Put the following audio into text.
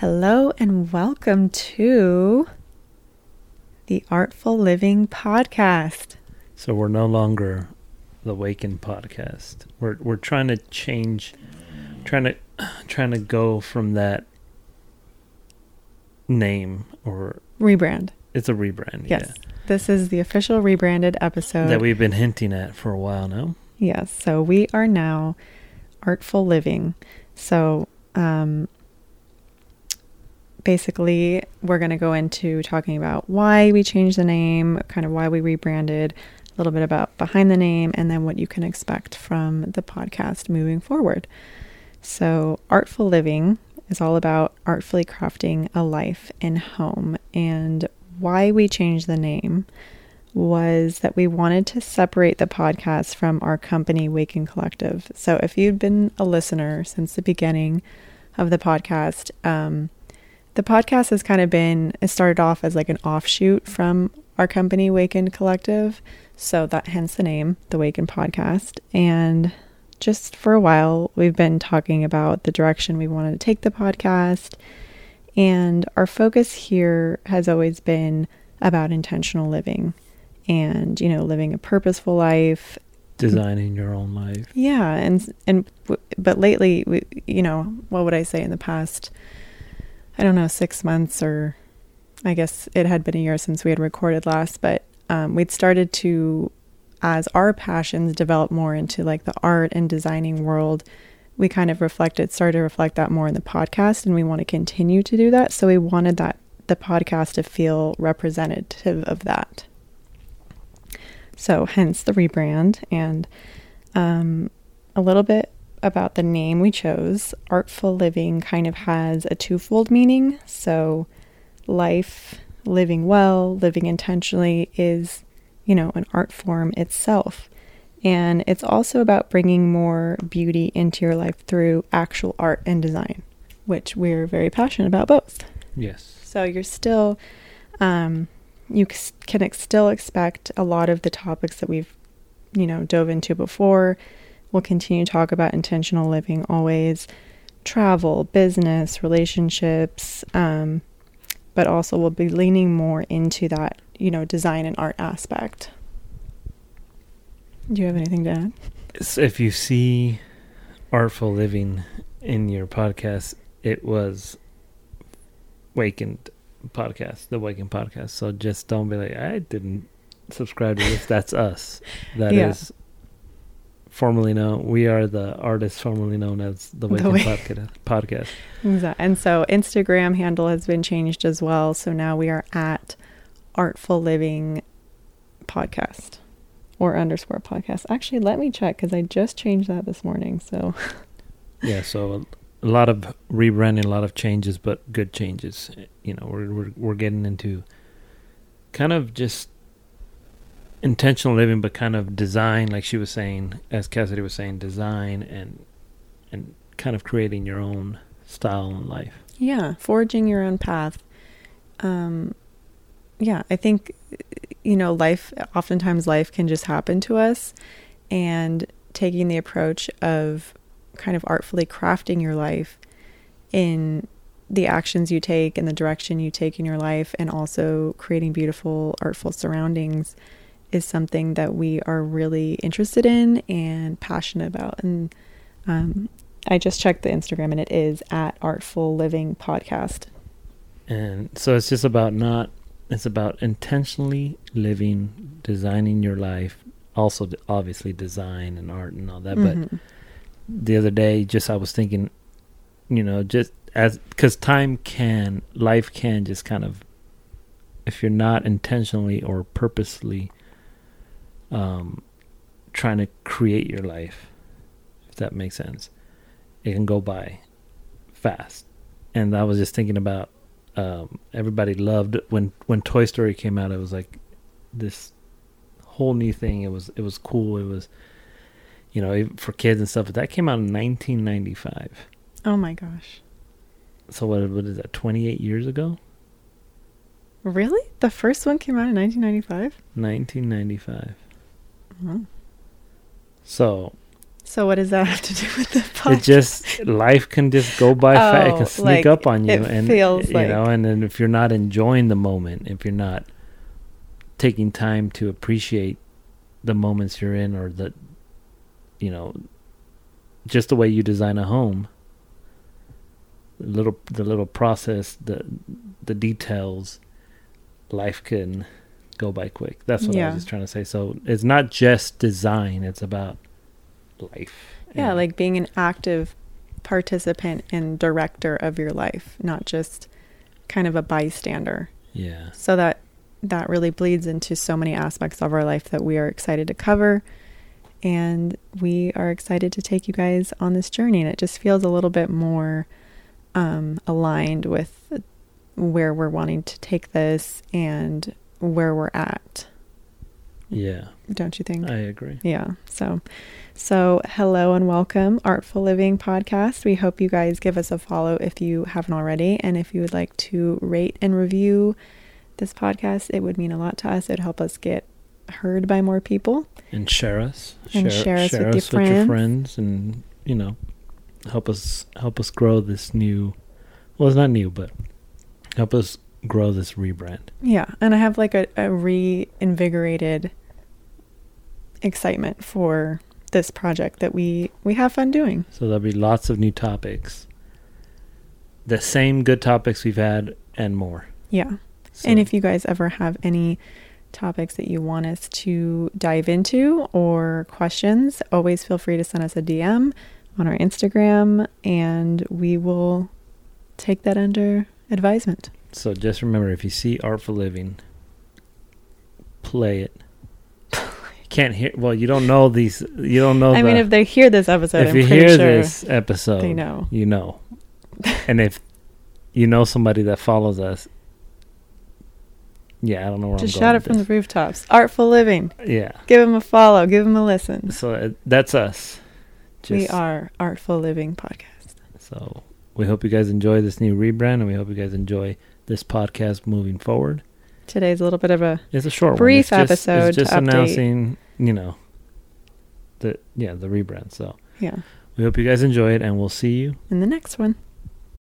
Hello and welcome to the Artful Living Podcast. So we're no longer the Waken podcast. We're we're trying to change, trying to trying to go from that name or Rebrand. it's a rebrand. Yes. This is the official rebranded episode. that we've been hinting at for a while now. Yes. So we are now Artful Living. So um, basically, we're going to go into talking about why we changed the name, kind of why we rebranded, a little bit about behind the name, and then what you can expect from the podcast moving forward. So, Artful Living is all about artfully crafting a life in home. And why we changed the name was that we wanted to separate the podcast from our company, Waken Collective. So, if you've been a listener since the beginning of the podcast, um, the podcast has kind of been, it started off as like an offshoot from our company, Waken Collective. So, that hence the name, the Waken Podcast. And just for a while, we've been talking about the direction we wanted to take the podcast. And our focus here has always been about intentional living and, you know, living a purposeful life. Designing your own life. Yeah. And, and, but lately, we, you know, what would I say in the past, I don't know, six months or I guess it had been a year since we had recorded last, but um, we'd started to as our passions develop more into like the art and designing world, we kind of reflected, started to reflect that more in the podcast, and we want to continue to do that. So we wanted that the podcast to feel representative of that. So hence the rebrand and um, a little bit about the name we chose. Artful living kind of has a twofold meaning. So life, living well, living intentionally is you know, an art form itself. And it's also about bringing more beauty into your life through actual art and design, which we're very passionate about both. Yes. So you're still, um, you can still expect a lot of the topics that we've, you know, dove into before. We'll continue to talk about intentional living always, travel, business, relationships, um, but also we'll be leaning more into that you know, design and art aspect. Do you have anything to add? So if you see artful living in your podcast, it was Wakened podcast, the Wakened podcast. So just don't be like, I didn't subscribe to this. That's us. That Yeah. is formerly known. We are the artists formerly known as the The Wakened podcast. podcast. Exactly. And so Instagram handle has been changed as well. So now we are at Artful Living Podcast or underscore podcast. Actually, let me check because I just changed that this morning. So Yeah. So a, a lot of rebranding, a lot of changes, but good changes. You know, we're we're we're getting into kind of just intentional living, but kind of design, like she was saying, as Cassidy was saying, design and and kind of creating your own style in life. yeah, forging your own path. Um, yeah, I think you know life. Oftentimes, life can just happen to us, and taking the approach of kind of artfully crafting your life in the actions you take and the direction you take in your life, and also creating beautiful, artful surroundings is something that we are really interested in and passionate about. And um, I just checked the Instagram, and it is at Artful Living Podcast. And so it's just about not. It's about intentionally living, designing your life. Also, obviously, design and art and all that. But Mhm. the other day just i was thinking you know just as because time can life can just kind of if you're not intentionally or purposely um trying to create your life if that makes sense it can go by fast and i was just thinking about um everybody loved when when toy story came out it was like this whole new thing it was it was cool it was you know, even for kids and stuff. But that came out in 1995. Oh my gosh. So what? What is that? 28 years ago? Really? The first one came out in 1995? 1995. Oh. So, So what does that have to do with the podcast? It just life can just go by fast. It Oh, can sneak like, up on you, it and feels you like- know. And then if you're not enjoying the moment, if you're not taking time to appreciate the moments you're in, or the, you know, just the way you design a home, the little the little process, the the details, life can go by quick. That's what I was just trying to say. So it's not just design; it's about life. yeah, like being an active participant and director of your life, not just kind of a bystander. yeah. So that that really bleeds into so many aspects of our life that we are excited to cover and we are excited to take you guys on this journey and it just feels a little bit more um, aligned with where we're wanting to take this and where we're at Yeah, don't you think I agree. yeah. So, so hello and welcome, Artful Living Podcast. We hope you guys give us a follow if you haven't already, and if you would like to rate and review this podcast, it would mean a lot to us. It'd help us get heard by more people. And share us. And share us with your friends. friends, and you know, help us help us grow this new. Well, it's not new, but help us grow this rebrand. Yeah, and I have like a, a reinvigorated excitement for this project that we we have fun doing. So there'll be lots of new topics. The same good topics we've had and more. Yeah. So, And if you guys ever have any topics that you want us to dive into or questions, always feel free to send us a DM on our Instagram and we will take that under advisement. So just remember, if you see Artful Living, play it. Can't hear. Well, you don't know these. You don't know. I the, mean, if they hear this episode, if I'm you hear sure this episode, they know. you know. and if you know somebody that follows us, yeah, I don't know where Just I'm going to. Just shout it from the rooftops. Artful Living. Yeah, Give them a follow. Give them a listen. so uh, that's us. we are Artful Living Podcast. So we hope you guys enjoy this new rebrand, and we hope you guys enjoy this podcast moving forward. Today's a little bit of a It's a short Brief one. It's just, episode It's just to update. announcing, you know, the yeah the rebrand. So yeah. we hope you guys enjoy it, and we'll see you In the next one.